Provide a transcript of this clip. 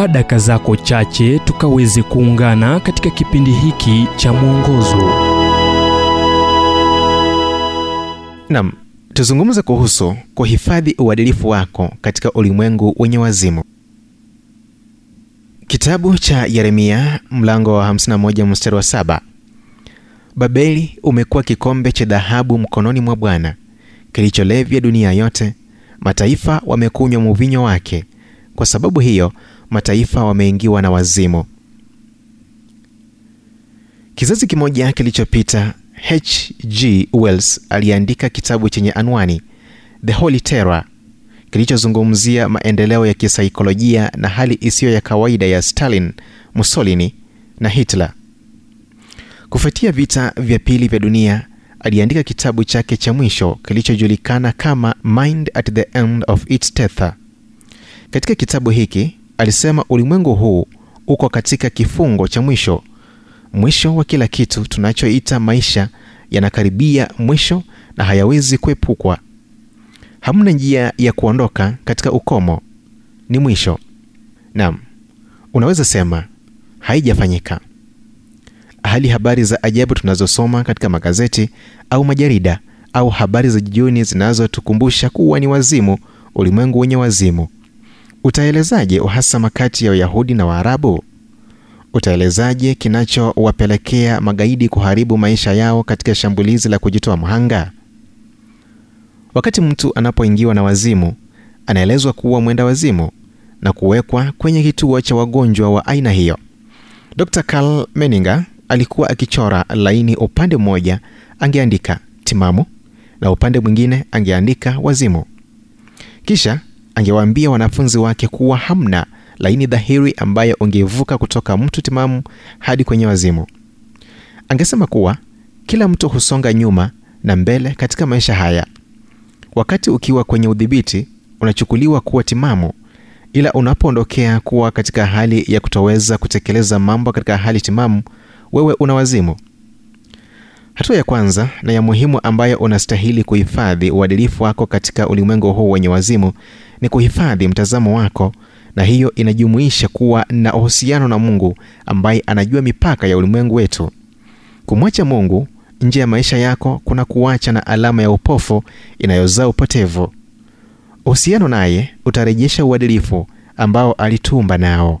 chukua daka zako chache tukaweze kuungana katika kipindi hiki cha mwongozo. Nam tuzungumze kuhusu kuhifadhi uadilifu wako katika ulimwengu wenye wazimu. Kitabu cha yeremia mlango wa 51 mstari wa 7 babeli umekuwa kikombe cha dhahabu mkononi mwa bwana kilicholevya dunia yote. Mataifa wamekunywa muvinyo wake. Kwa sababu hiyo mataifa wameingiwa na wazimu kizazi kimoja kilichopita hg wells aliandika kitabu chenye anwani the holy terror kilichozungumzia maendeleo ya kisaikolojia na hali isiyo ya kawaida ya stalin mussolini na hitler. Kufuatia vita vya pili vya dunia aliandika kitabu chake cha mwisho kilichojulikana kama mind at the end of its tether. Katika kitabu hiki alisema ulimwengu huu uko katika kifungo cha mwisho. Mwisho wa kila kitu tunachoita maisha yanakaribia mwisho na hayawezi kuepukwa. Hamna njia ya kuondoka katika ukomo. Ni mwisho. Nam unaweza sema haijafanyika. Hali habari za ajabu tunazosoma katika magazeti au majarida au habari za jioni zinazotukumbusha kuwa ni wazimu ulimwengu wenye wazimu utaelezaje uhasama kati ya wayahudi na waarabu? Utaelezaje kinachowapelekea magaidi kuharibu maisha yao katika shambulizi la kujitoa mhanga? Wakati mtu anapoingiwa na wazimu anaelezwa kuwa mwenda wazimu na kuwekwa kwenye kituo cha wagonjwa wa aina hiyo. Dr carl meninger alikuwa akichora laini upande mmoja angeandika timamu na upande mwingine angeandika wazimu. Kisha angewaambia wanafunzi wake kuwa hamna laini dhahiri ambayo ungevuka kutoka mtu timamu hadi kwenye wazimu. Angesema kuwa kila mtu husonga nyuma na mbele katika maisha haya. Wakati ukiwa kwenye udhibiti unachukuliwa kuwa timamu ila unapoondokea kuwa katika hali ya kutoweza kutekeleza mambo katika hali timamu wewe una wazimu. Hatua ya kwanza na ya muhimu ambayo unastahili kuhifadhi uadilifu wako katika ulimwengu huu wenye wazimu ni kuhifadhi mtazamo wako na hiyo inajumuisha kuwa na uhusiano na mungu ambaye anajua mipaka ya ulimwengu wetu. Kumwacha mungu nje ya maisha yako kuna kuacha na alama ya upofu inayozaa upotevu. Uhusiano naye utarejesha uadilifu ambao alitumba nao